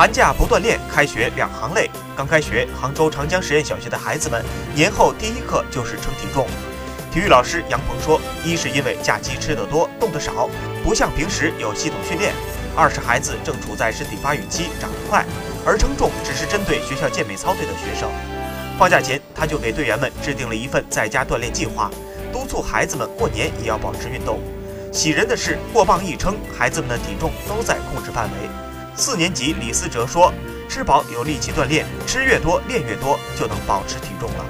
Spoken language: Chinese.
寒假不锻炼，开学两行泪。刚开学，杭州长江实验小学的孩子们年后第一课就是称体重。体育老师杨鹏说：“一是因为假期吃得多，动得少，不像平时有系统训练；二是孩子正处在身体发育期，长得快，而称重只是针对学校健美操队的学生。”放假前，他就给队员们制定了一份在家锻炼计划，督促孩子们过年也要保持运动。喜人的是，过磅一称，孩子们的体重都在控制范围。四年级李思哲说：“吃饱有力气锻炼，吃越多练越多，就能保持体重了。”